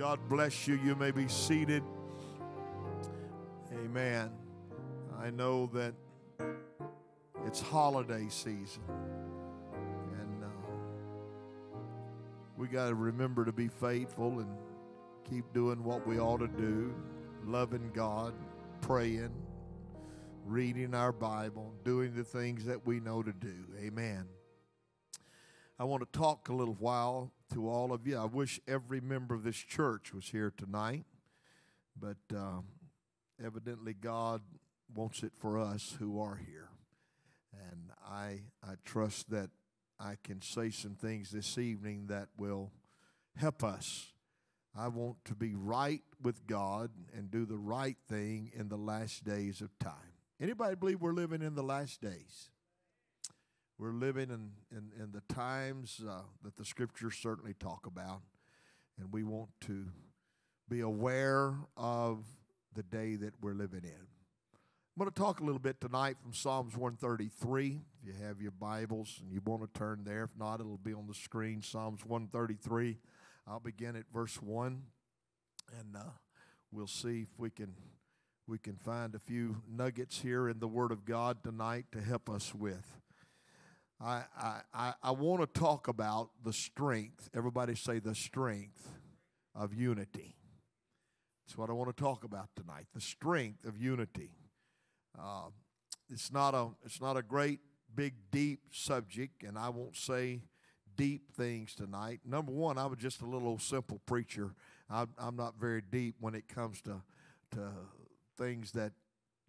God bless you. You may be seated. Amen. I know that it's holiday season. And uh, we got to remember to be faithful and keep doing what we ought to do loving God, praying, reading our Bible, doing the things that we know to do. Amen. I want to talk a little while to all of you. I wish every member of this church was here tonight, but um, evidently God wants it for us who are here. And I, I trust that I can say some things this evening that will help us. I want to be right with God and do the right thing in the last days of time. Anybody believe we're living in the last days? We're living in, in, in the times uh, that the scriptures certainly talk about, and we want to be aware of the day that we're living in. I'm going to talk a little bit tonight from Psalms 133. If you have your Bibles and you want to turn there, if not, it'll be on the screen. Psalms 133. I'll begin at verse 1, and uh, we'll see if we can we can find a few nuggets here in the Word of God tonight to help us with. I, I, I want to talk about the strength. Everybody say the strength of unity. That's what I want to talk about tonight. The strength of unity. Uh, it's not a it's not a great big deep subject, and I won't say deep things tonight. Number one, I was just a little simple preacher. I, I'm not very deep when it comes to to things that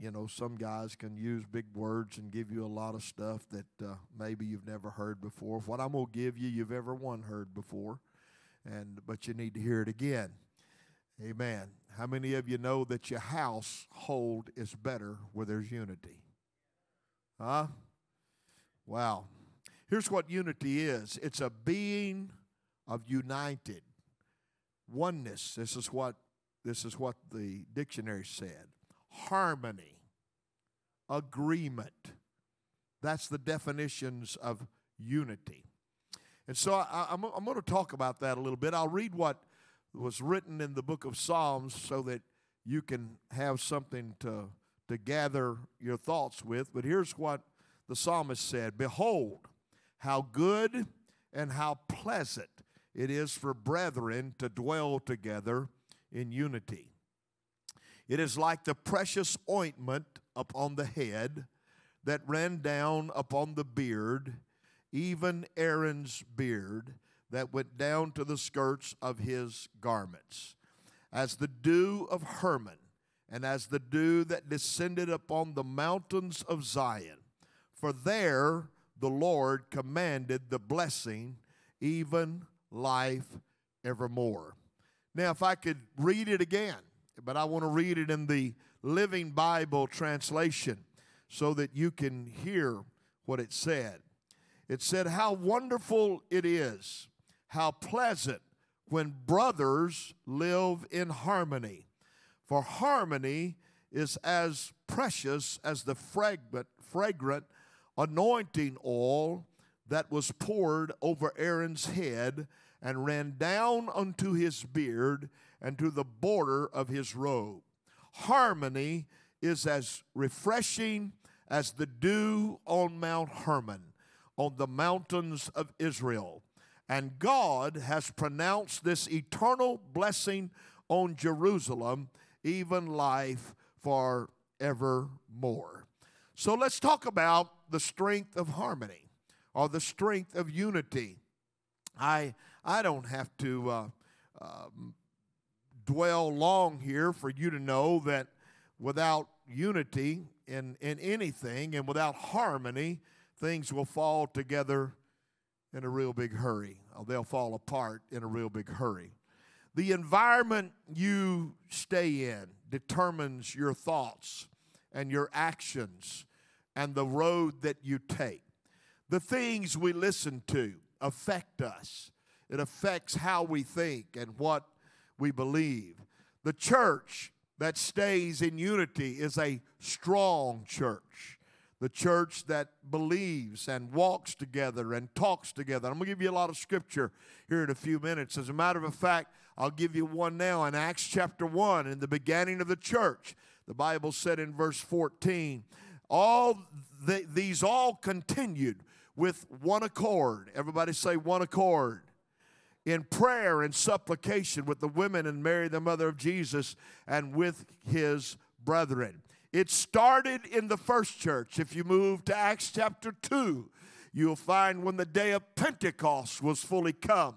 you know, some guys can use big words and give you a lot of stuff that uh, maybe you've never heard before. What I'm going to give you, you've ever one heard before, and but you need to hear it again. Amen. How many of you know that your household is better where there's unity? Huh? Wow. Here's what unity is it's a being of united oneness. This is what this is what the dictionary said harmony, agreement. That's the definitions of unity. And so I, am I'm, I'm going to talk about that a little bit. I'll read what was written in the book of Psalms so that you can have something to, to gather your thoughts with. But here's what the psalmist said Behold, how good and how pleasant it is for brethren to dwell together in unity. It is like the precious ointment upon the head that ran down upon the beard, even Aaron's beard that went down to the skirts of his garments, as the dew of Hermon, and as the dew that descended upon the mountains of Zion. For there the Lord commanded the blessing, even life evermore. Now, if I could read it again but I want to read it in the Living Bible translation so that you can hear what it said. It said, How wonderful it is, how pleasant when brothers live in harmony. For harmony is as precious as the fragrant, fragrant anointing oil that was poured over Aaron's head and ran down unto his beard and to the border of his robe. Harmony is as refreshing as the dew on Mount Hermon, on the mountains of Israel. And God has pronounced this eternal blessing on Jerusalem, even life for evermore. So let's talk about the strength of harmony or the strength of unity. I, I don't have to uh, uh, dwell long here for you to know that without unity in, in anything and without harmony, things will fall together in a real big hurry. Uh, they'll fall apart in a real big hurry. The environment you stay in determines your thoughts and your actions and the road that you take. The things we listen to affect us. It affects how we think and what we believe. The church that stays in unity is a strong church. The church that believes and walks together and talks together. I'm going to give you a lot of scripture here in a few minutes. As a matter of fact, I'll give you one now in Acts chapter 1, in the beginning of the church. The Bible said in verse 14, all the, these all continued with one accord. Everybody say one accord. In prayer and supplication with the women and Mary, the mother of Jesus, and with his brethren. It started in the first church. If you move to Acts chapter 2, you'll find when the day of Pentecost was fully come,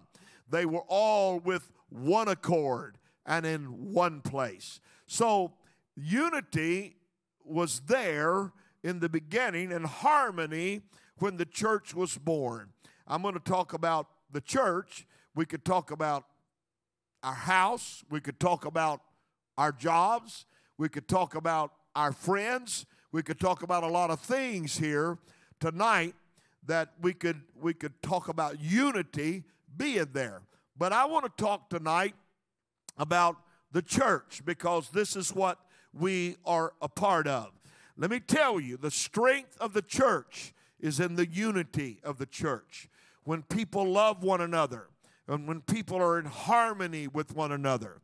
they were all with one accord and in one place. So unity was there in the beginning and harmony when the church was born. I'm going to talk about the church. We could talk about our house. We could talk about our jobs. We could talk about our friends. We could talk about a lot of things here tonight that we could we could talk about unity being there. But I want to talk tonight about the church because this is what we are a part of. Let me tell you, the strength of the church is in the unity of the church. When people love one another and when people are in harmony with one another,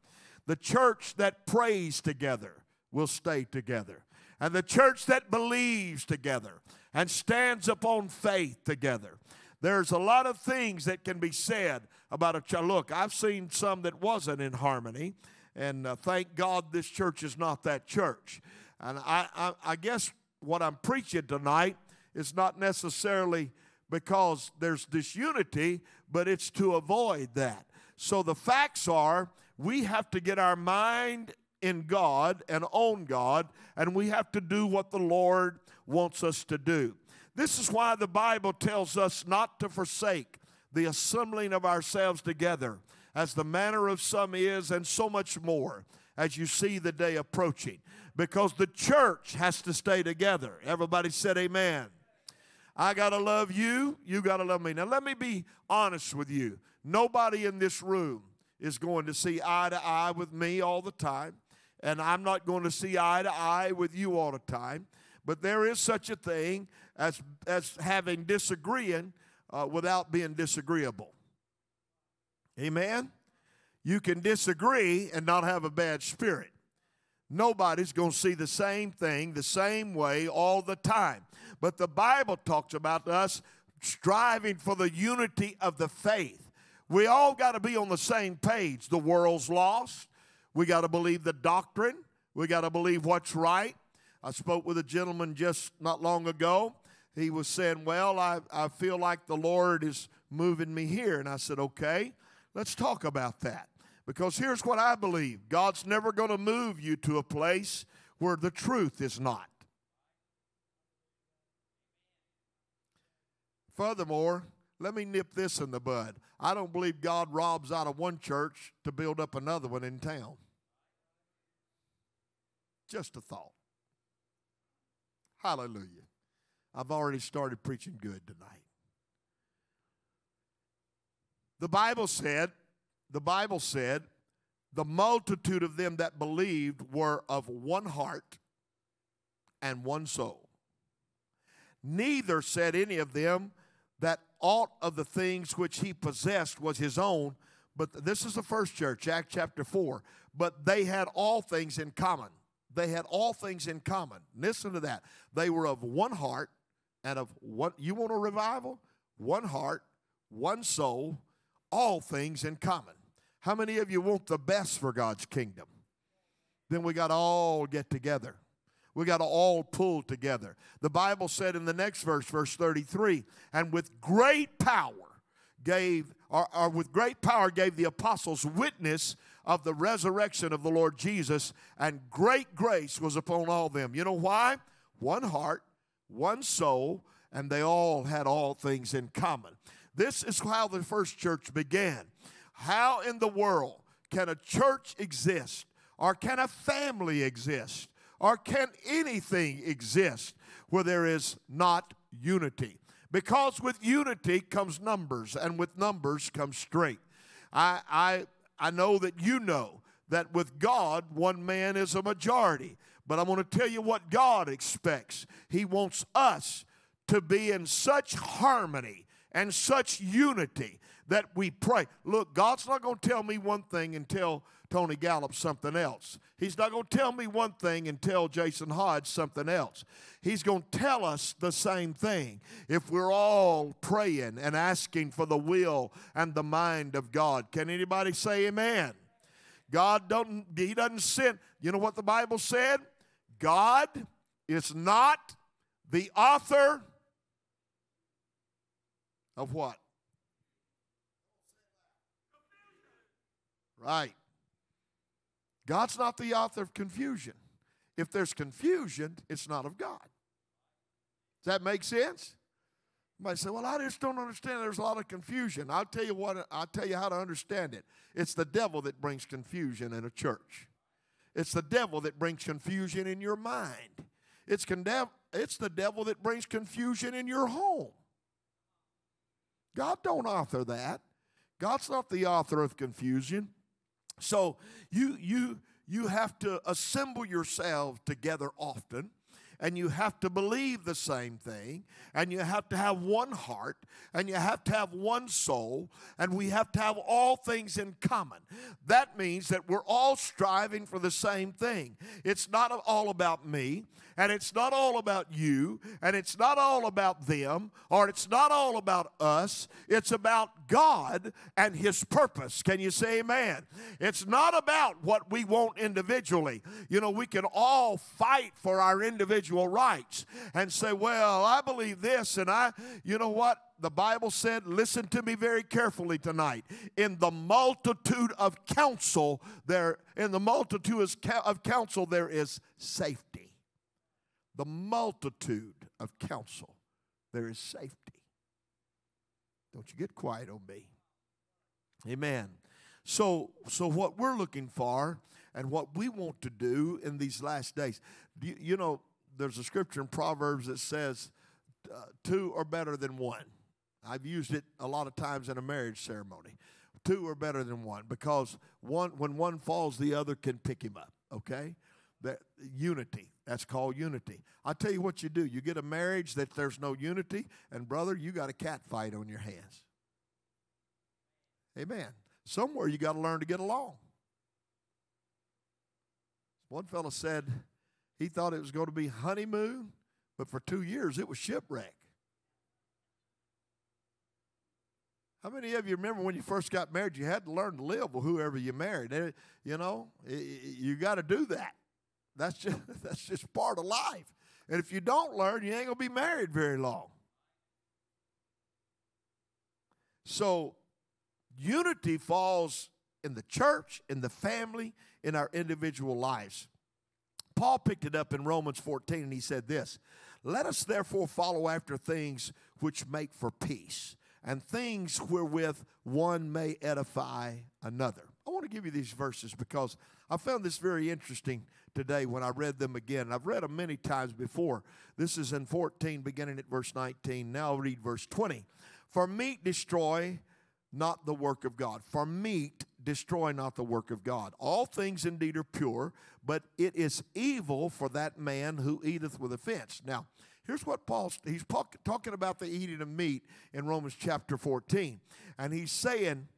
the church that prays together will stay together. And the church that believes together and stands upon faith together. There's a lot of things that can be said about a church. Look, I've seen some that wasn't in harmony, and uh, thank God this church is not that church. And I, I, I guess what I'm preaching tonight is not necessarily because there's disunity, but it's to avoid that. So the facts are we have to get our mind in God and on God, and we have to do what the Lord wants us to do. This is why the Bible tells us not to forsake the assembling of ourselves together, as the manner of some is, and so much more as you see the day approaching. Because the church has to stay together. Everybody said, Amen. I got to love you, you got to love me. Now, let me be honest with you. Nobody in this room is going to see eye to eye with me all the time and I'm not going to see eye to eye with you all the time. But there is such a thing as, as having disagreeing uh, without being disagreeable. Amen? You can disagree and not have a bad spirit. Nobody's going to see the same thing the same way all the time. But the Bible talks about us striving for the unity of the faith. We all got to be on the same page. The world's lost. We got to believe the doctrine. We got to believe what's right. I spoke with a gentleman just not long ago. He was saying, Well, I, I feel like the Lord is moving me here. And I said, Okay, let's talk about that. Because here's what I believe God's never going to move you to a place where the truth is not. Furthermore, let me nip this in the bud. I don't believe God robs out of one church to build up another one in town. Just a thought. Hallelujah. I've already started preaching good tonight. The Bible said, the Bible said, the multitude of them that believed were of one heart and one soul. Neither said any of them that aught of the things which he possessed was his own. But this is the first church, Acts chapter 4. But they had all things in common. They had all things in common. Listen to that. They were of one heart and of one. You want a revival? One heart, one soul, all things in common. How many of you want the best for God's kingdom? Then we got to all get together. We got to all pull together. The Bible said in the next verse, verse 33, and with great power gave, or, or, with great power gave the apostles witness of the resurrection of the Lord Jesus, and great grace was upon all them. You know why? One heart, one soul, and they all had all things in common. This is how the first church began. How in the world can a church exist, or can a family exist? Or can anything exist where there is not unity? Because with unity comes numbers, and with numbers comes strength. I, I, I know that you know that with God, one man is a majority. But I want to tell you what God expects. He wants us to be in such harmony and such unity that we pray. Look, God's not going to tell me one thing and tell Tony Gallup something else. He's not going to tell me one thing and tell Jason Hodge something else. He's going to tell us the same thing if we're all praying and asking for the will and the mind of God. Can anybody say amen? God doesn't, He doesn't send. You know what the Bible said? God is not the author of what? Right. God's not the author of confusion. If there's confusion, it's not of God. Does that make sense? You might say, Well, I just don't understand. There's a lot of confusion. I'll tell you what, I'll tell you how to understand it. It's the devil that brings confusion in a church. It's the devil that brings confusion in your mind. It's, condev- it's the devil that brings confusion in your home. God don't author that. God's not the author of confusion. So you you you have to assemble yourselves together often and you have to believe the same thing, and you have to have one heart, and you have to have one soul, and we have to have all things in common. That means that we're all striving for the same thing. It's not all about me, and it's not all about you, and it's not all about them, or it's not all about us. It's about God and His purpose. Can you say amen? It's not about what we want individually. You know, we can all fight for our individual rights and say, well, I believe this, and I, you know what? the Bible said, listen to me very carefully tonight. In the multitude of counsel, there in the multitude of counsel there is safety the multitude of counsel, there is safety. Don't you get quiet on me. Amen. So, so what we're looking for and what we want to do in these last days, you, you know, there's a scripture in Proverbs that says uh, two are better than one. I've used it a lot of times in a marriage ceremony. Two are better than one because one when one falls, the other can pick him up. Okay, that unity. That's called unity. I tell you what you do. You get a marriage that there's no unity, and brother, you got a cat fight on your hands. Amen. Somewhere you got to learn to get along. One fellow said he thought it was going to be honeymoon, but for two years it was shipwreck. How many of you remember when you first got married, you had to learn to live with whoever you married? Eh, you know, you got to do that. That's just that's just part of life. And if you don't learn, you ain't gonna be married very long. So unity falls in the church, in the family, in our individual lives. Paul picked it up in Romans 14 and he said this Let us therefore follow after things which make for peace, and things wherewith one may edify another. I want to give you these verses because I found this very interesting today when I read them again. I've read them many times before. This is in 14, beginning at verse 19. Now I'll read verse 20. For meat destroy not the work of God. For meat destroy not the work of God. All things indeed are pure, but it is evil for that man who eateth with offense. Now, here's what Paul's he's talking about the eating of meat in Romans chapter 14. And he's saying,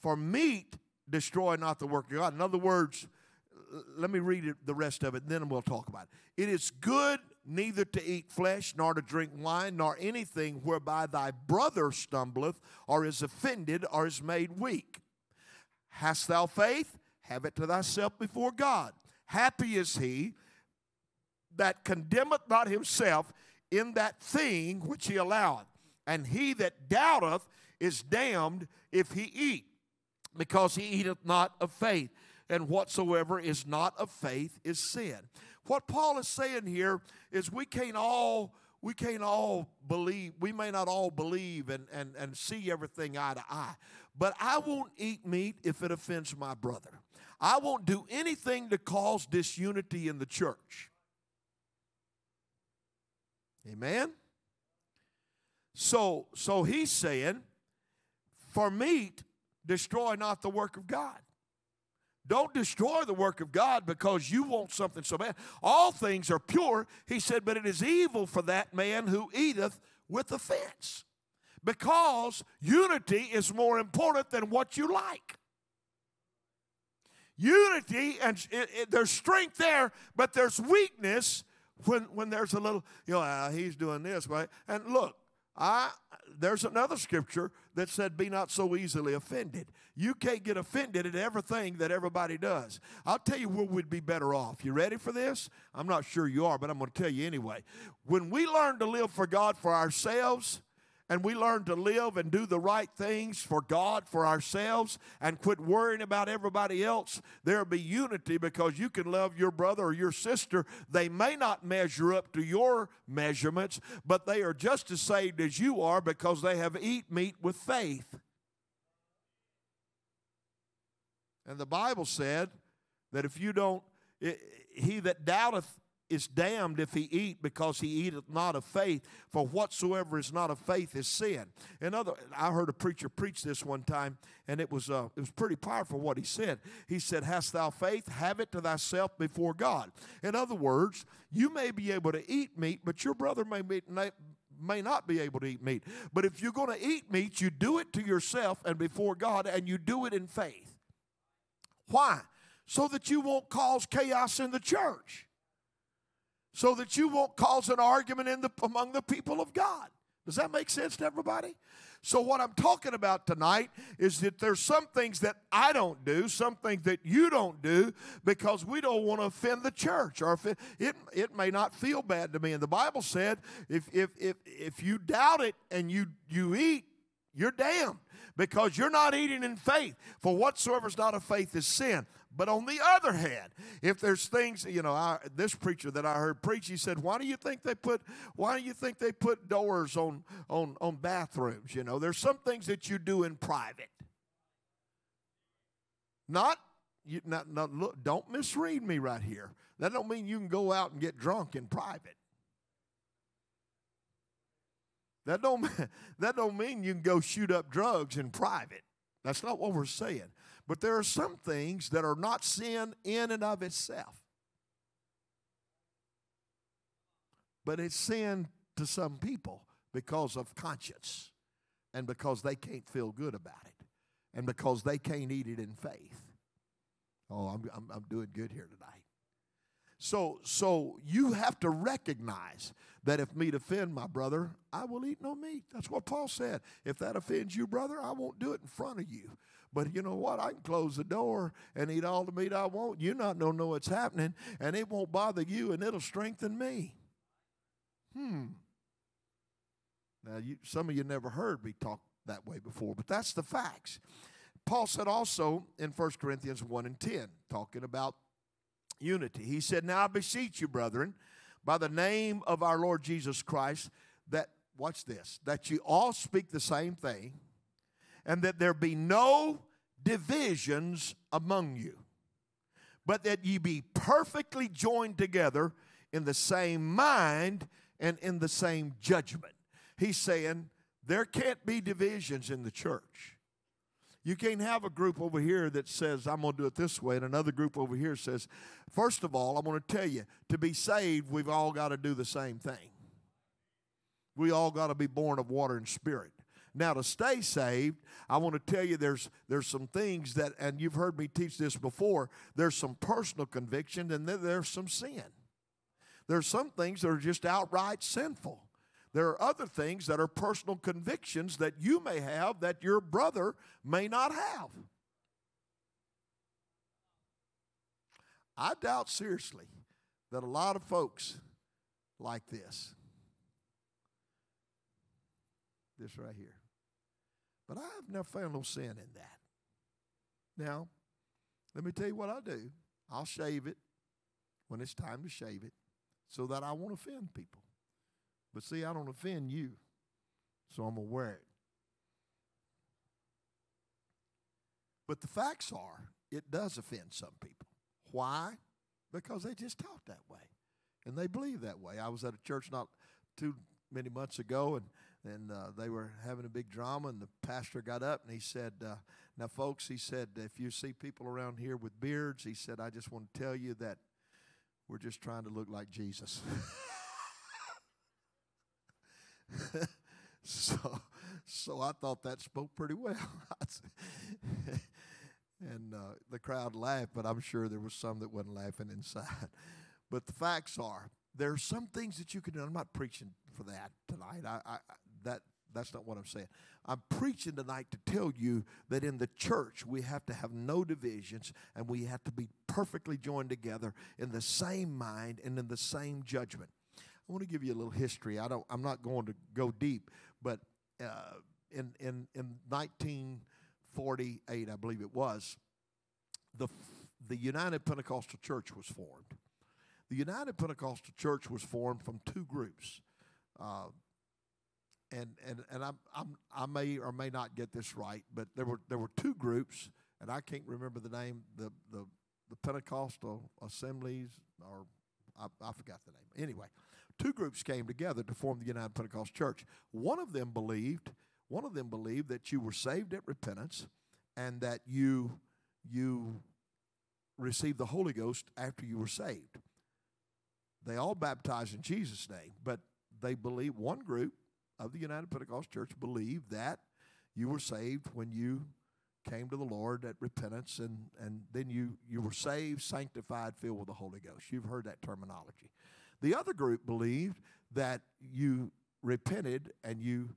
For meat destroy not the work of God. In other words, let me read it, the rest of it, and then we'll talk about it. It is good neither to eat flesh, nor to drink wine, nor anything whereby thy brother stumbleth, or is offended, or is made weak. Hast thou faith? Have it to thyself before God. Happy is he that condemneth not himself in that thing which he alloweth. And he that doubteth is damned if he eat, because he eateth not of faith and whatsoever is not of faith is sin. What Paul is saying here is we can't all we can't all believe, we may not all believe and, and, and see everything eye to eye, but I won't eat meat if it offends my brother. I won't do anything to cause disunity in the church. Amen? So, so he's saying, for meat, destroy not the work of God. Don't destroy the work of God because you want something so bad. All things are pure, he said, but it is evil for that man who eateth with offense. Because unity is more important than what you like. Unity, and it, it, there's strength there, but there's weakness when, when there's a little, you know, uh, he's doing this, right? And look, I there's another scripture that said, Be not so easily offended. You can't get offended at everything that everybody does. I'll tell you where we'd be better off. You ready for this? I'm not sure you are, but I'm going to tell you anyway. When we learn to live for God for ourselves, and we learn to live and do the right things for God, for ourselves, and quit worrying about everybody else, there'll be unity because you can love your brother or your sister. They may not measure up to your measurements, but they are just as saved as you are because they have eat meat with faith. And the Bible said that if you don't, he that doubteth is damned if he eat because he eateth not of faith for whatsoever is not of faith is sin. In other i heard a preacher preach this one time and it was uh, it was pretty powerful what he said. He said hast thou faith? Have it to thyself before god. In other words you may be able to eat meat but your brother may be, may not be able to eat meat. But if you're going to eat meat you do it to yourself and before god and you do it in faith. Why? So that you won't cause chaos in the church so that you won't cause an argument in the, among the people of God. Does that make sense to everybody? So, what I'm talking about tonight is that there's some things that I don't do, some things that you don't do, because we don't want to offend the church, or it, it, it may not feel bad to me. And the Bible said, if, if, if, if you doubt it and you, you eat, you're damned because you're not eating in faith. For whatsoever is not of faith is sin. But on the other hand, if there's things, you know, I, this preacher that I heard preach, he said, "Why do you think they put? Why do you think they put doors on on on bathrooms? You know, there's some things that you do in private. Not you. Not, not look. Don't misread me right here. That don't mean you can go out and get drunk in private. That don't that don't mean you can go shoot up drugs in private. That's not what we're saying. But there are some things that are not sin in and of itself. But it's sin to some people because of conscience and because they can't feel good about it and because they can't eat it in faith. Oh, I'm, I'm, I'm doing good here tonight. So, so you have to recognize that if meat offend my brother, I will eat no meat. That's what Paul said. If that offends you, brother, I won't do it in front of you. But you know what? I can close the door and eat all the meat I want. You not don't know what's happening, and it won't bother you, and it'll strengthen me. Hmm. Now, you, some of you never heard me talk that way before, but that's the facts. Paul said also in 1 Corinthians 1 and 10, talking about unity, he said, Now I beseech you, brethren, by the name of our Lord Jesus Christ, that, watch this, that you all speak the same thing and that there be no divisions among you, but that ye be perfectly joined together in the same mind and in the same judgment. He's saying there can't be divisions in the church. You can't have a group over here that says, I'm going to do it this way, and another group over here says, first of all, I'm going to tell you, to be saved, we've all got to do the same thing. We all got to be born of water and spirit. Now, to stay saved, I want to tell you there's, there's some things that, and you've heard me teach this before, there's some personal conviction and then there's some sin. There's some things that are just outright sinful. There are other things that are personal convictions that you may have that your brother may not have. I doubt seriously that a lot of folks like this. This right here. But I've never found no sin in that. Now, let me tell you what I do. I'll shave it when it's time to shave it so that I won't offend people. But see, I don't offend you, so I'm wear it. But the facts are, it does offend some people. Why? Because they just talk that way and they believe that way. I was at a church not too many months ago, and and uh, they were having a big drama and the pastor got up and he said uh, now folks he said if you see people around here with beards he said i just want to tell you that we're just trying to look like jesus so so I thought that spoke pretty well. and uh, the crowd laughed, but I'm sure there was some that wasn't laughing inside. But the facts are, there are some things that you can do. I'm not preaching for that tonight. I, I that that's not what I'm saying. I'm preaching tonight to tell you that in the church we have to have no divisions and we have to be perfectly joined together in the same mind and in the same judgment. I want to give you a little history. I don't. I'm not going to go deep, but uh, in in in 1948, I believe it was, the the United Pentecostal Church was formed. The United Pentecostal Church was formed from two groups. Uh, and and and I'm, I'm I may or may not get this right, but there were there were two groups, and I can't remember the name the the the Pentecostal Assemblies or I, I forgot the name. Anyway, two groups came together to form the United Pentecostal Church. One of them believed one of them believed that you were saved at repentance, and that you you received the Holy Ghost after you were saved. They all baptized in Jesus' name, but they believe one group of the United Pentecostal Church believe that you were saved when you came to the Lord at repentance and, and then you, you were saved, sanctified, filled with the Holy Ghost. You've heard that terminology. The other group believed that you repented and you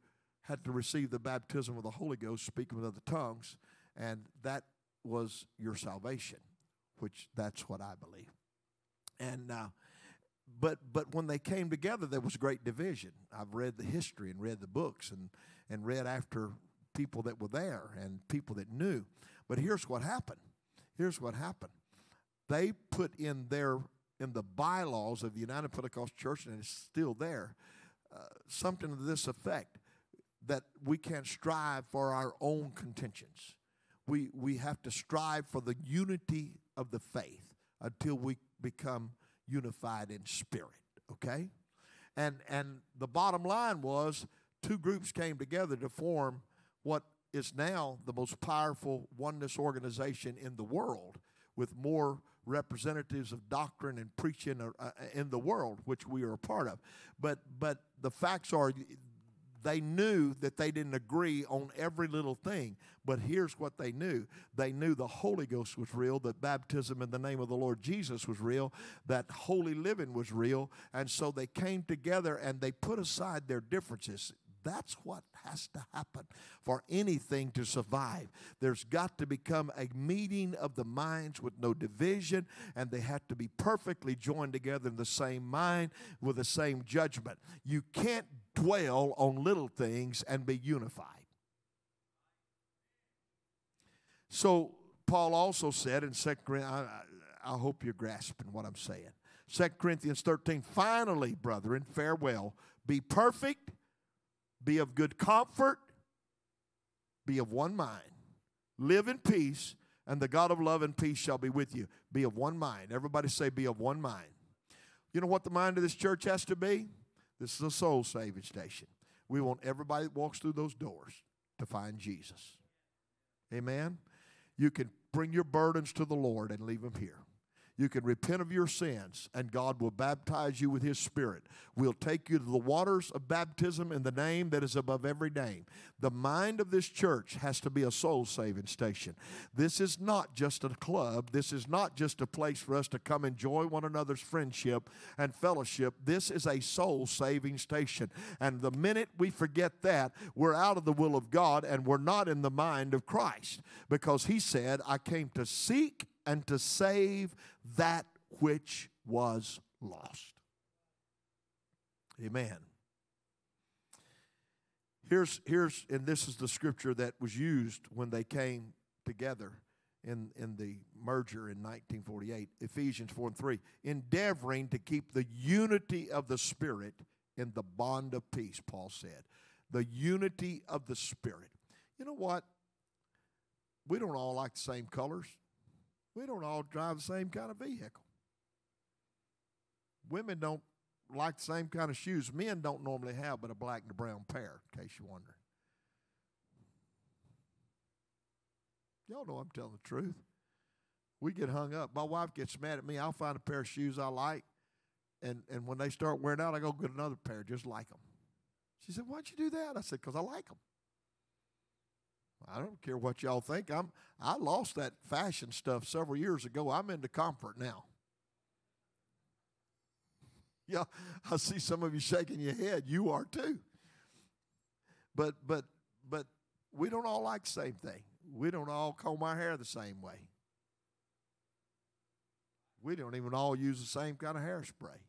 had to receive the baptism of the Holy Ghost, speaking with other tongues, and that was your salvation, which that's what I believe. And uh, but but when they came together, there was great division. I've read the history and read the books and and read after people that were there and people that knew. But here's what happened. Here's what happened. They put in their in the bylaws of the United Pentecostal Church, and it's still there, uh, something to this effect that we can't strive for our own contentions. We we have to strive for the unity of the faith until we become unified in spirit, okay? And and the bottom line was two groups came together to form what is now the most powerful oneness organization in the world with more representatives of doctrine and preaching uh, in the world which we are a part of but but the facts are they knew that they didn't agree on every little thing, but here's what they knew. They knew the Holy Ghost was real, that baptism in the name of the Lord Jesus was real, that holy living was real, and so they came together and they put aside their differences. That's what has to happen for anything to survive. There's got to become a meeting of the minds with no division, and they have to be perfectly joined together in the same mind with the same judgment. You can't dwell on little things and be unified. So, Paul also said in 2 Corinthians, I, I hope you're grasping what I'm saying. 2 Corinthians 13, finally, brethren, farewell, be perfect be of good comfort, be of one mind, live in peace, and the God of love and peace shall be with you. Be of one mind. Everybody say, be of one mind. You know what the mind of this church has to be? This is a soul saving station. We want everybody that walks through those doors to find Jesus. Amen. You can bring your burdens to the Lord and leave them here. You can repent of your sins, and God will baptize you with His Spirit. We'll take you to the waters of baptism in the name that is above every name. The mind of this church has to be a soul saving station. This is not just a club, this is not just a place for us to come enjoy one another's friendship and fellowship. This is a soul saving station. And the minute we forget that, we're out of the will of God and we're not in the mind of Christ because He said, I came to seek and to save that which was lost. Amen. Here's, here's, and this is the scripture that was used when they came together in, in the merger in 1948, Ephesians 4 and 3, endeavoring to keep the unity of the Spirit in the bond of peace, Paul said. The unity of the Spirit. You know what? We don't all like the same colors. We don't all drive the same kind of vehicle. Women don't like the same kind of shoes. Men don't normally have but a black and a brown pair, in case you're wondering. Y'all know I'm telling the truth. We get hung up. My wife gets mad at me. I'll find a pair of shoes I like, and, and when they start wearing out, I go get another pair just like them. She said, Why'd you do that? I said, Because I like them. I don't care what y'all think. I'm I lost that fashion stuff several years ago. I'm into comfort now. Yeah, I see some of you shaking your head. You are too. But but but we don't all like the same thing. We don't all comb our hair the same way. We don't even all use the same kind of hairspray.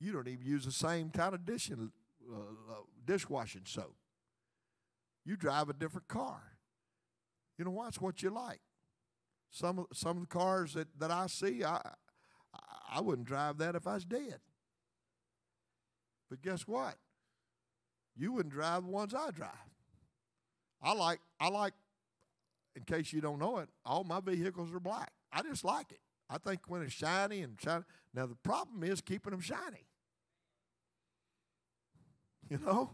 You don't even use the same kind of dishing, uh, uh, dishwashing soap. You drive a different car. You know why? It's what you like. Some of, some of the cars that, that I see, I, I wouldn't drive that if I was dead. But guess what? You wouldn't drive the ones I drive. I like, I like, in case you don't know it, all my vehicles are black. I just like it. I think when it's shiny and shiny. Now, the problem is keeping them shiny. You know?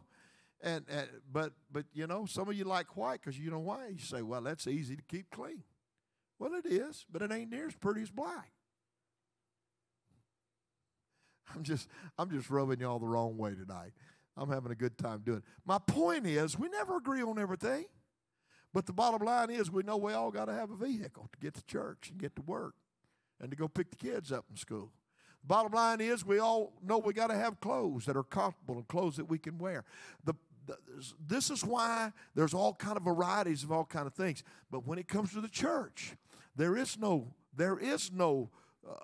And, and but but you know, some of you like white because you know why? You say, well, that's easy to keep clean. Well, it is, but it ain't near as pretty as black. I'm just I'm just rubbing y'all the wrong way tonight. I'm having a good time doing it. My point is, we never agree on everything. But the bottom line is, we know we all got to have a vehicle to get to church and get to work and to go pick the kids up from school. Bottom line is, we all know we got to have clothes that are comfortable and clothes that we can wear. The, this is why there's all kind of varieties of all kind of things. But when it comes to the church, there is no there is no uh,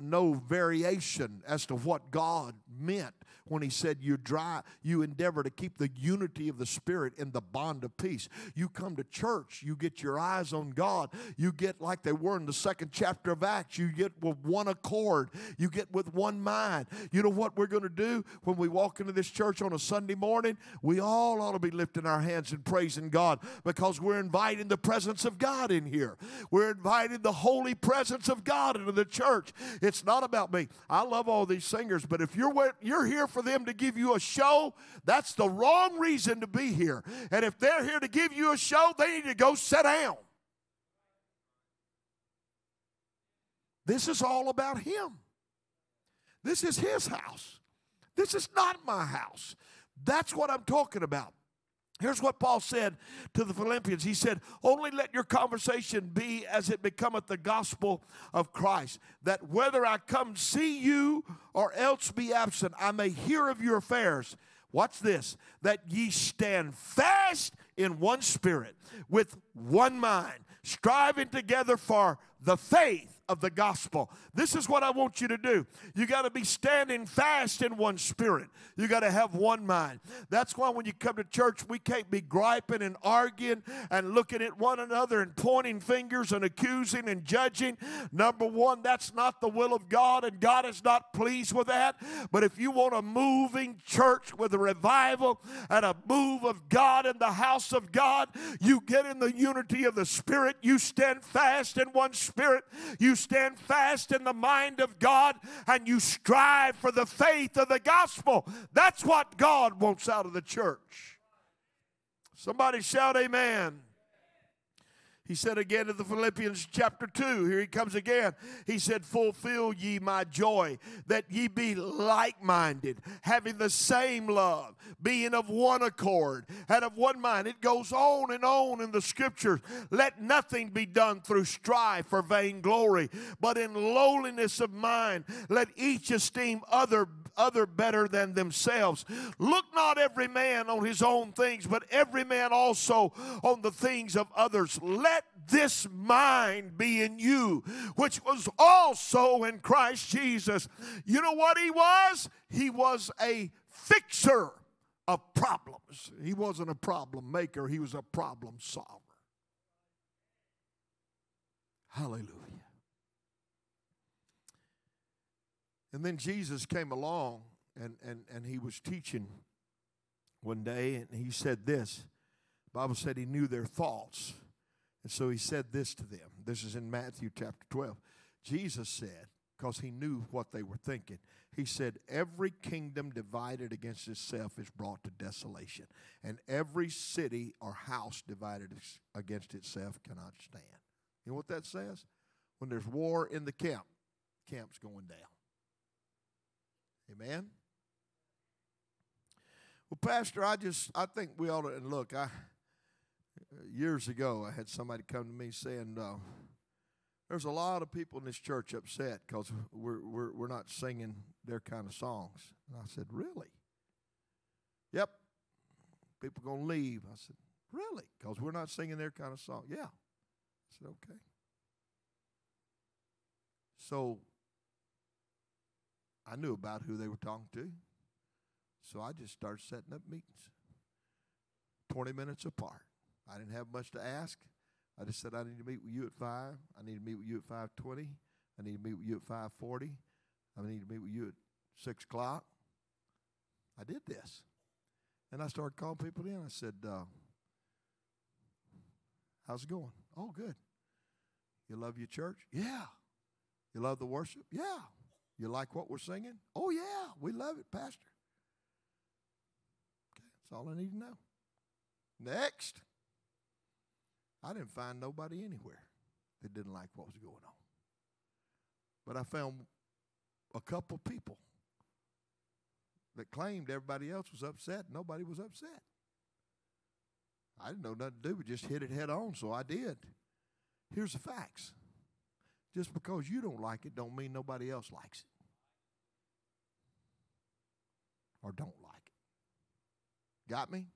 no variation as to what God meant when he said you dry you endeavor to keep the unity of the spirit in the bond of peace. You come to church you get your eyes on god you get like they were in the second chapter of acts you get with one accord you get with one mind. You know what we're going to do when we walk into this church on a sunday morning? We all ought to be lifting our hands and praising god because we're inviting the presence of god in here. We're inviting the holy presence of god into the church. It's not about me. I love all these singers but if you're you're here for them to give you a show, that's the wrong reason to be here. And if they're here to give you a show, they need to go sit down. This is all about Him. This is His house. This is not my house. That's what I'm talking about. Here's what Paul said to the Philippians. He said, Only let your conversation be as it becometh the gospel of Christ, that whether I come see you or else be absent, I may hear of your affairs. Watch this that ye stand fast in one spirit, with one mind, striving together for the faith of the gospel. This is what I want you to do. You got to be standing fast in one spirit. You got to have one mind. That's why when you come to church, we can't be griping and arguing and looking at one another and pointing fingers and accusing and judging. Number one, that's not the will of God, and God is not pleased with that. But if you want a moving church with a revival and a move of God in the house of God, you get in the unity of the Spirit. You stand fast in one spirit. You you stand fast in the mind of God and you strive for the faith of the gospel. That's what God wants out of the church. Somebody shout, Amen. He said again in the Philippians chapter 2, here he comes again. He said, Fulfill ye my joy, that ye be like minded, having the same love, being of one accord and of one mind. It goes on and on in the scriptures. Let nothing be done through strife or vainglory, but in lowliness of mind, let each esteem other other better than themselves. Look not every man on his own things, but every man also on the things of others. Let let this mind be in you, which was also in Christ Jesus. You know what he was? He was a fixer of problems. He wasn't a problem maker, he was a problem solver. Hallelujah. And then Jesus came along and, and, and he was teaching one day and he said this. The Bible said he knew their thoughts. And so he said this to them. This is in Matthew chapter 12. Jesus said, because he knew what they were thinking, he said, Every kingdom divided against itself is brought to desolation, and every city or house divided against itself cannot stand. You know what that says? When there's war in the camp, camp's going down. Amen? Well, Pastor, I just, I think we ought to, and look, I, years ago, I had somebody come to me saying, uh, "There's a lot of people in this church upset because we're, we're we're not singing their kind of songs." And I said, "Really?" Yep. People gonna leave. I said, "Really?" Because we're not singing their kind of song. Yeah. I said, "Okay." So I knew about who they were talking to. So I just started setting up meetings 20 minutes apart. I didn't have much to ask. I just said, I need to meet with you at 5. I need to meet with you at 5.20. I need to meet with you at 5.40. I need to meet with you at 6 o'clock. I did this. And I started calling people in. I said, uh, how's it going? Oh, good. You love your church? Yeah. You love the worship? Yeah. You like what we're singing? Oh, yeah. We love it, Pastor. Okay, that's all I need to know. Next. I didn't find nobody anywhere that didn't like what was going on. But I found a couple people that claimed everybody else was upset. Nobody was upset. I didn't know nothing to do but just hit it head on, so I did. Here's the facts. Just because you don't like it don't mean nobody else likes it. Or don't like it. Got me?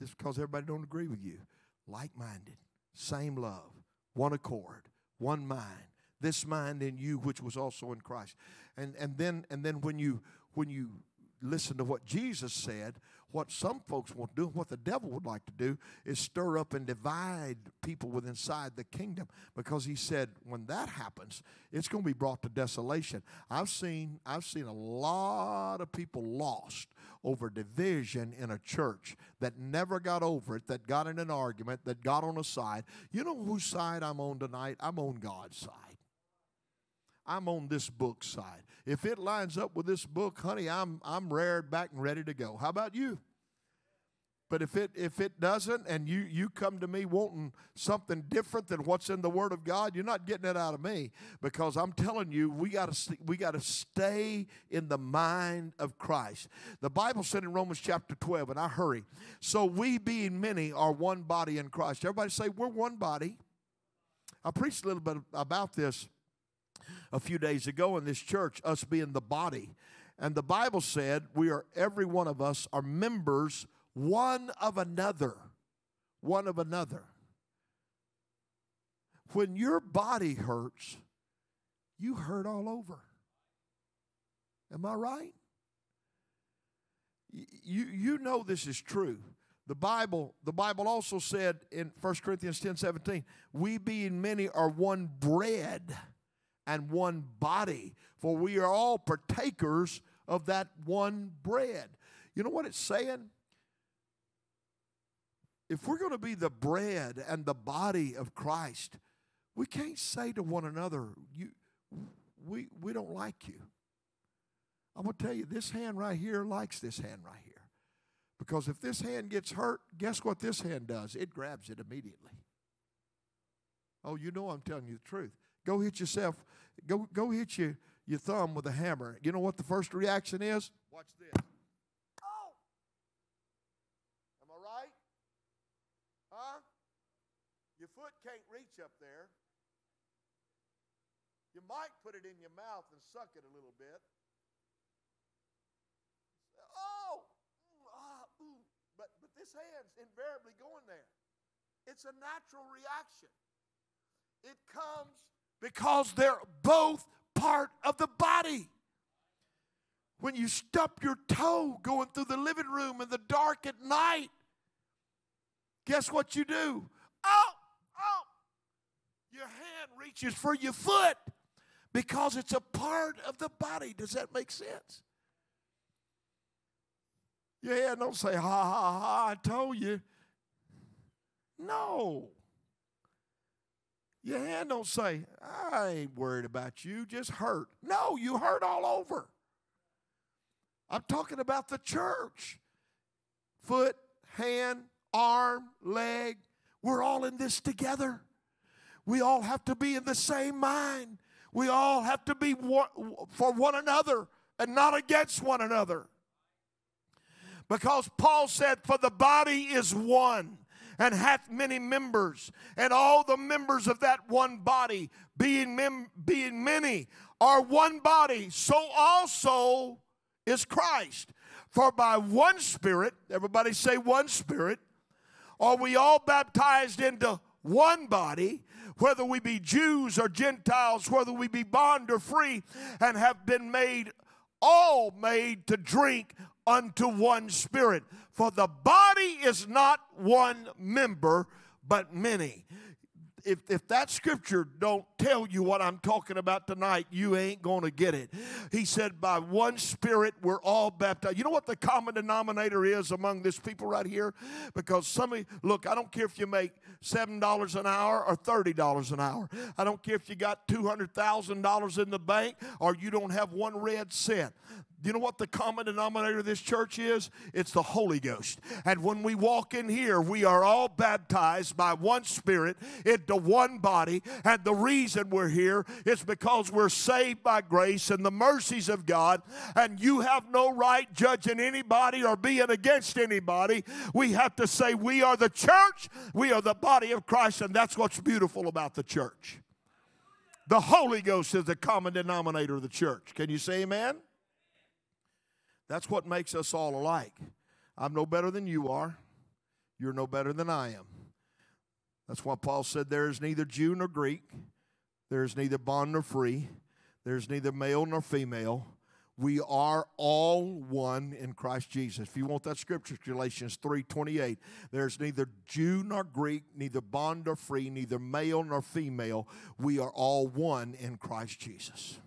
Just because everybody don't agree with you. Like-minded, same love, one accord, one mind. This mind in you which was also in Christ. And and then and then when you when you listen to what Jesus said, what some folks want to do, what the devil would like to do, is stir up and divide people within inside the kingdom. Because he said, when that happens, it's going to be brought to desolation. I've seen, I've seen a lot of people lost over division in a church that never got over it, that got in an argument, that got on a side. You know whose side I'm on tonight? I'm on God's side. I'm on this book side. If it lines up with this book, honey, I'm I'm rared back and ready to go. How about you? But if it if it doesn't and you you come to me wanting something different than what's in the word of God, you're not getting it out of me because I'm telling you we got to we got to stay in the mind of Christ. The Bible said in Romans chapter 12 and I hurry. So we being many are one body in Christ. Everybody say we're one body. I preached a little bit about this a few days ago in this church, us being the body. And the Bible said we are, every one of us are members one of another. One of another. When your body hurts, you hurt all over. Am I right? You, you know this is true. The Bible, the Bible also said in 1 Corinthians 10 17, we being many are one bread and one body, for we are all partakers of that one bread. You know what it's saying? If we're going to be the bread and the body of Christ, we can't say to one another, you, we, we don't like you. I'm going to tell you, this hand right here likes this hand right here. Because if this hand gets hurt, guess what this hand does? It grabs it immediately. Oh, you know I'm telling you the truth. Go hit yourself. Go, go hit your, your thumb with a hammer. You know what the first reaction is? Watch this. Oh! Am I right? Huh? Your foot can't reach up there. You might put it in your mouth and suck it a little bit. Oh! Ah, but, but this hand's invariably going there. It's a natural reaction. It comes because they're both part of the body. When you stub your toe going through the living room in the dark at night, guess what you do? Oh, your hand reaches for your foot because it's a part of the body. Does that make sense? Your hand don't say, ha, ha, ha, I told you. No. Your hand don't say, I ain't worried about you, just hurt. No, you hurt all over. I'm talking about the church. Foot, hand, arm, leg. We're all in this together. We all have to be in the same mind. We all have to be for one another and not against one another. Because Paul said, For the body is one and hath many members, and all the members of that one body, being, mem- being many, are one body, so also is Christ. For by one Spirit, everybody say one Spirit, are we all baptized into one body, whether we be Jews or Gentiles, whether we be bond or free, and have been made all made to drink unto one spirit. For the body is not one member, but many if, if that scripture don't tell you what I'm talking about tonight, you ain't going to get it. He said, by one spirit, we're all baptized. You know what the common denominator is among this people right here? Because some of you, look, I don't care if you make $7 an hour or $30 an hour. I don't care if you got $200,000 in the bank or you don't have one red cent. You know what the common denominator of this church is? It's the Holy Ghost. And when we walk in here, we are all baptized by one Spirit into one body. And the reason we're here is because we're saved by grace and the mercies of God. And you have no right judging anybody or being against anybody. We have to say, We are the church, we are the body of Christ. And that's what's beautiful about the church. The Holy Ghost is the common denominator of the church. Can you say amen? That's what makes us all alike. I'm no better than you are. You're no better than I am. That's why Paul said there is neither Jew nor Greek, there is neither bond nor free, there's neither male nor female. We are all one in Christ Jesus. If you want that scripture, Galatians 3:28, there's neither Jew nor Greek, neither bond nor free, neither male nor female. We are all one in Christ Jesus.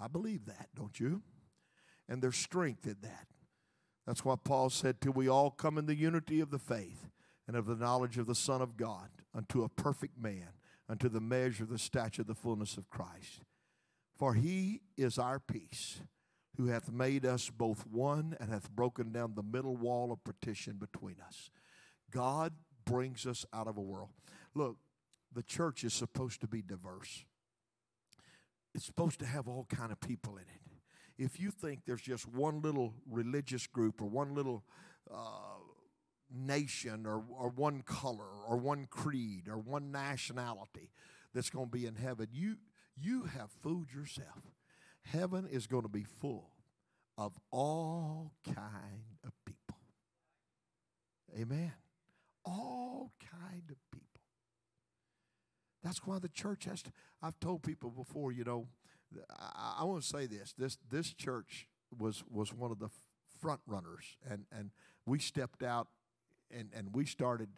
I believe that, don't you? And there's strength in that. That's why Paul said, Till we all come in the unity of the faith and of the knowledge of the Son of God, unto a perfect man, unto the measure of the stature of the fullness of Christ. For he is our peace, who hath made us both one and hath broken down the middle wall of partition between us. God brings us out of a world. Look, the church is supposed to be diverse. It's supposed to have all kind of people in it if you think there's just one little religious group or one little uh, nation or, or one color or one creed or one nationality that's going to be in heaven, you, you have fooled yourself. Heaven is going to be full of all kind of people. Amen. All kind of people. That's why the church has to. I've told people before, you know, I, I want to say this. This this church was was one of the front runners, and and we stepped out, and and we started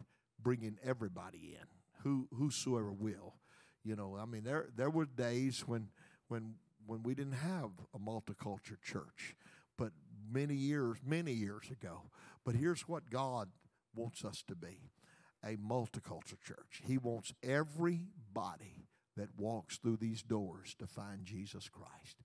bringing everybody in, who whosoever will. You know, I mean, there there were days when when when we didn't have a multicultural church, but many years many years ago. But here's what God wants us to be a multicultural church. He wants everybody that walks through these doors to find Jesus Christ.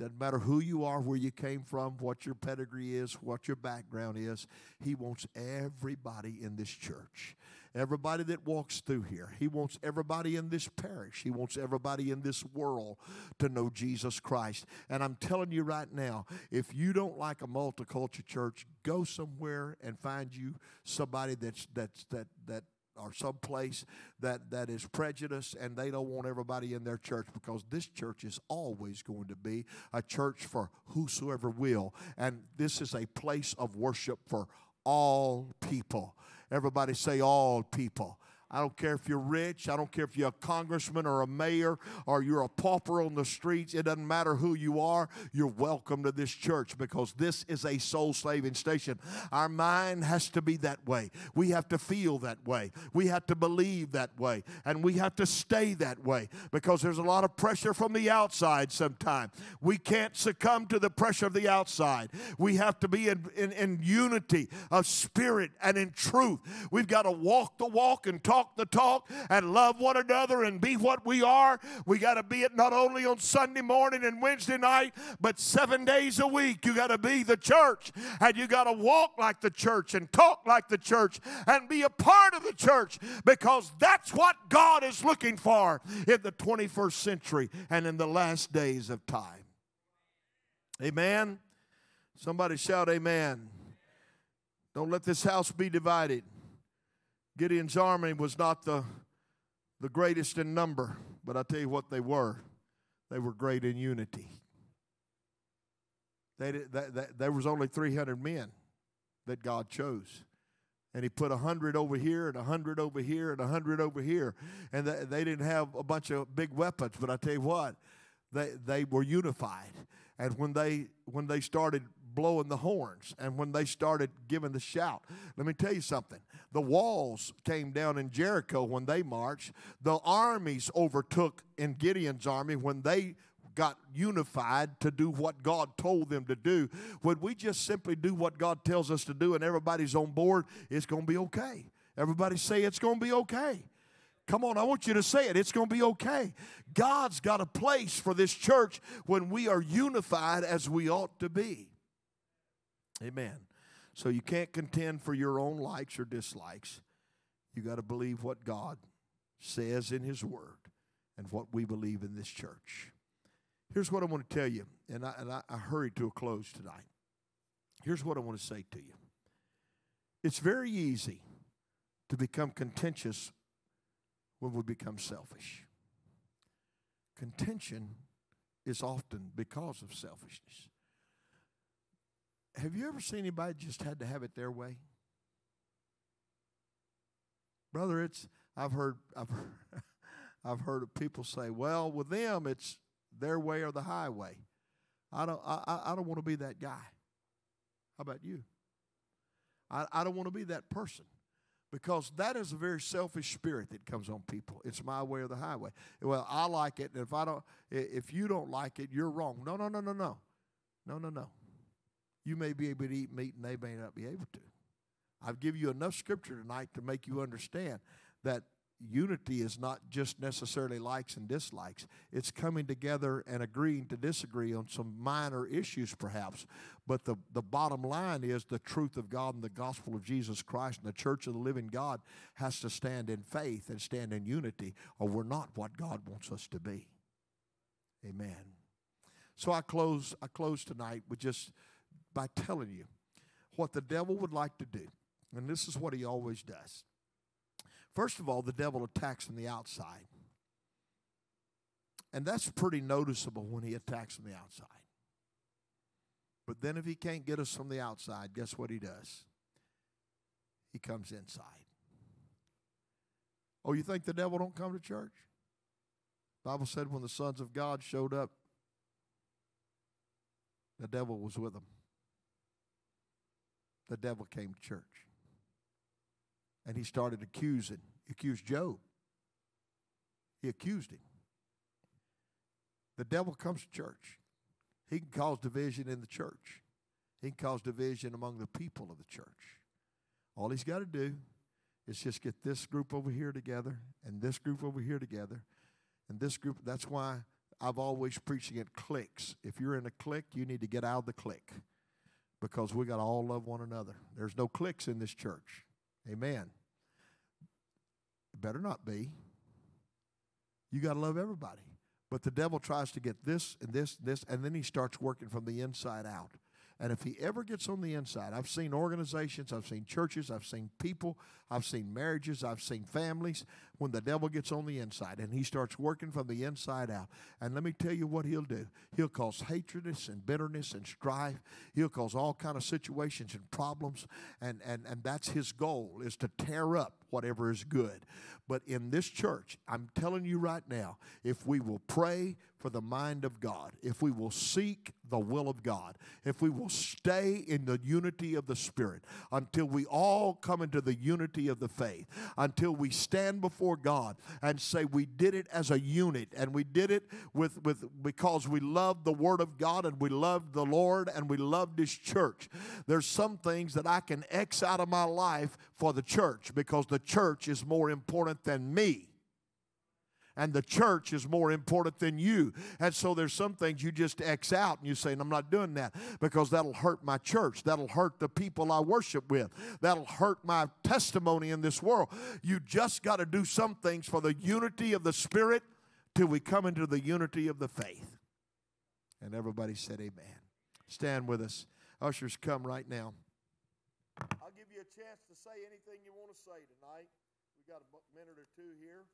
Doesn't matter who you are, where you came from, what your pedigree is, what your background is. He wants everybody in this church, everybody that walks through here. He wants everybody in this parish. He wants everybody in this world to know Jesus Christ. And I'm telling you right now, if you don't like a multicultural church, go somewhere and find you somebody that's that's that that or someplace that, that is prejudiced and they don't want everybody in their church because this church is always going to be a church for whosoever will. And this is a place of worship for all people. Everybody say, all people. I don't care if you're rich. I don't care if you're a congressman or a mayor or you're a pauper on the streets. It doesn't matter who you are. You're welcome to this church because this is a soul saving station. Our mind has to be that way. We have to feel that way. We have to believe that way. And we have to stay that way because there's a lot of pressure from the outside sometimes. We can't succumb to the pressure of the outside. We have to be in, in, in unity of spirit and in truth. We've got to walk the walk and talk the talk and love one another and be what we are. We got to be it not only on Sunday morning and Wednesday night, but seven days a week. You got to be the church and you got to walk like the church and talk like the church and be a part of the church because that's what God is looking for in the 21st century and in the last days of time. Amen. Somebody shout, Amen. Don't let this house be divided. Gideon's army was not the, the greatest in number, but I tell you what they were. They were great in unity. They, they, they, there was only 300 men that God chose. And he put a hundred over here and a hundred over here and a hundred over here. And they, they didn't have a bunch of big weapons, but I tell you what, they, they were unified. And when they when they started blowing the horns and when they started giving the shout. Let me tell you something. The walls came down in Jericho when they marched. The armies overtook in Gideon's army when they got unified to do what God told them to do. When we just simply do what God tells us to do and everybody's on board, it's going to be okay. Everybody say it's going to be okay. Come on, I want you to say it. It's going to be okay. God's got a place for this church when we are unified as we ought to be. Amen. So you can't contend for your own likes or dislikes. You got to believe what God says in His Word and what we believe in this church. Here's what I want to tell you, and I, and I, I hurry to a close tonight. Here's what I want to say to you it's very easy to become contentious when we become selfish. Contention is often because of selfishness. Have you ever seen anybody just had to have it their way? Brother, it's I've heard I've heard, I've heard of people say, "Well, with them it's their way or the highway." I don't I, I don't want to be that guy. How about you? I, I don't want to be that person because that is a very selfish spirit that comes on people. It's my way or the highway. Well, I like it, and if I don't, if you don't like it, you're wrong. No, no, no, no, no, no, no, no. You may be able to eat meat and they may not be able to. I've given you enough scripture tonight to make you understand that unity is not just necessarily likes and dislikes. It's coming together and agreeing to disagree on some minor issues, perhaps. But the, the bottom line is the truth of God and the gospel of Jesus Christ and the church of the living God has to stand in faith and stand in unity, or we're not what God wants us to be. Amen. So I close I close tonight with just by telling you what the devil would like to do. And this is what he always does. First of all, the devil attacks from the outside. And that's pretty noticeable when he attacks from the outside. But then if he can't get us from the outside, guess what he does? He comes inside. Oh, you think the devil don't come to church? Bible said when the sons of God showed up, the devil was with them the devil came to church. And he started accusing. He accused Job. He accused him. The devil comes to church. He can cause division in the church. He can cause division among the people of the church. All he's got to do is just get this group over here together and this group over here together and this group. That's why I've always preaching at cliques. If you're in a clique, you need to get out of the clique because we got to all love one another. There's no cliques in this church. Amen. Better not be. You got to love everybody. But the devil tries to get this and this and this, and then he starts working from the inside out. And if he ever gets on the inside, I've seen organizations, I've seen churches, I've seen people, I've seen marriages, I've seen families when the devil gets on the inside and he starts working from the inside out. And let me tell you what he'll do. He'll cause hatredness and bitterness and strife. He'll cause all kind of situations and problems. And, and, and that's his goal is to tear up whatever is good. But in this church, I'm telling you right now, if we will pray for the mind of God, if we will seek the will of God, if we will stay in the unity of the Spirit until we all come into the unity of the faith, until we stand before God and say we did it as a unit and we did it with, with because we loved the Word of God and we loved the Lord and we loved His church. There's some things that I can X out of my life for the church because the church is more important than me and the church is more important than you. And so there's some things you just X out and you say, I'm not doing that because that'll hurt my church. That'll hurt the people I worship with. That'll hurt my testimony in this world. You just got to do some things for the unity of the Spirit till we come into the unity of the faith. And everybody said, Amen. Stand with us. Ushers, come right now. I'll give you a chance to say anything you want to say tonight. We've got a minute or two here.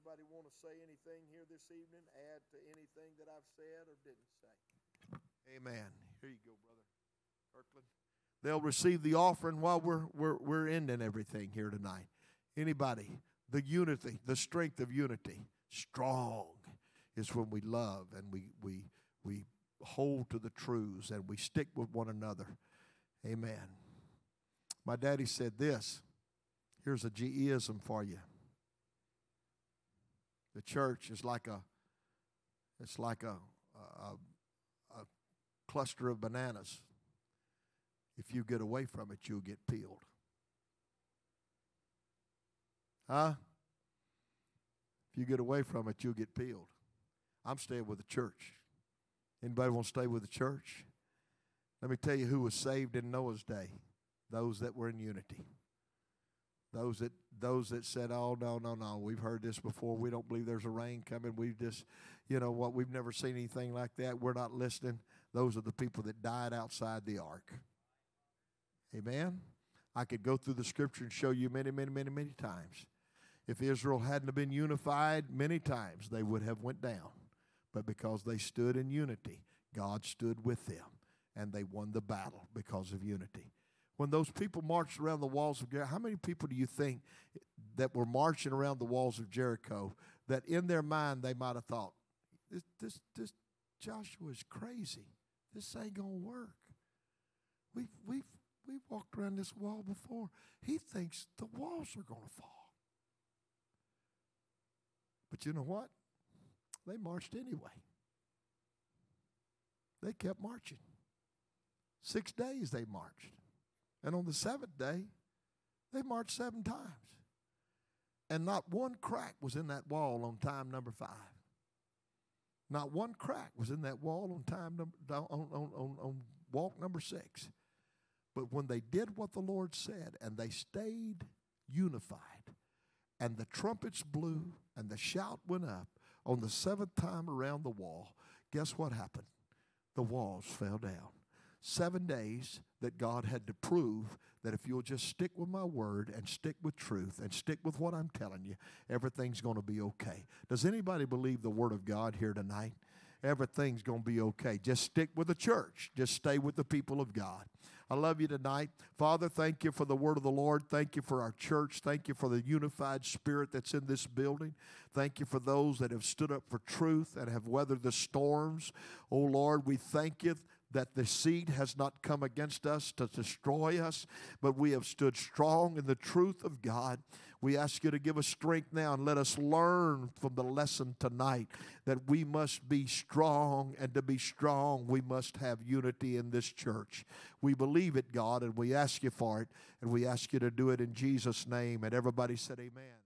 Anybody want to say anything here this evening? Add to anything that I've said or didn't say? Amen. Here you go, brother Kirkland. They'll receive the offering while we're we're we're ending everything here tonight. Anybody? The unity, the strength of unity, strong is when we love and we we we hold to the truths and we stick with one another. Amen. My daddy said this. Here's a GEism for you. The church is like a it's like a, a, a cluster of bananas. If you get away from it, you'll get peeled. Huh? If you get away from it, you'll get peeled. I'm staying with the church. Anybody want to stay with the church? Let me tell you who was saved in Noah's day. Those that were in unity. Those that those that said, "Oh no, no, no, we've heard this before. We don't believe there's a rain coming. We've just, you know what? We've never seen anything like that. We're not listening." Those are the people that died outside the ark. Amen. I could go through the scripture and show you many, many, many, many times. If Israel hadn't been unified, many times they would have went down. But because they stood in unity, God stood with them, and they won the battle because of unity when those people marched around the walls of Jericho, how many people do you think that were marching around the walls of Jericho that in their mind they might have thought, this, this, this Joshua is crazy. This ain't gonna work. We've we've we've walked around this wall before. He thinks the walls are gonna fall. But you know what? They marched anyway. They kept marching. Six days they marched. And on the seventh day, they marched seven times. And not one crack was in that wall on time number five. Not one crack was in that wall on time number on, on, on, on walk number six. But when they did what the Lord said and they stayed unified, and the trumpets blew and the shout went up on the seventh time around the wall, guess what happened? The walls fell down seven days that God had to prove that if you'll just stick with my word and stick with truth and stick with what I'm telling you, everything's going to be okay. Does anybody believe the word of God here tonight? Everything's going to be okay. Just stick with the church, just stay with the people of God. I love you tonight. Father, thank you for the word of the Lord. Thank you for our church. Thank you for the unified spirit that's in this building. Thank you for those that have stood up for truth and have weathered the storms. Oh Lord, we thank you that the seed has not come against us to destroy us, but we have stood strong in the truth of God. We ask you to give us strength now and let us learn from the lesson tonight that we must be strong, and to be strong, we must have unity in this church. We believe it, God, and we ask you for it, and we ask you to do it in Jesus' name. And everybody said, Amen.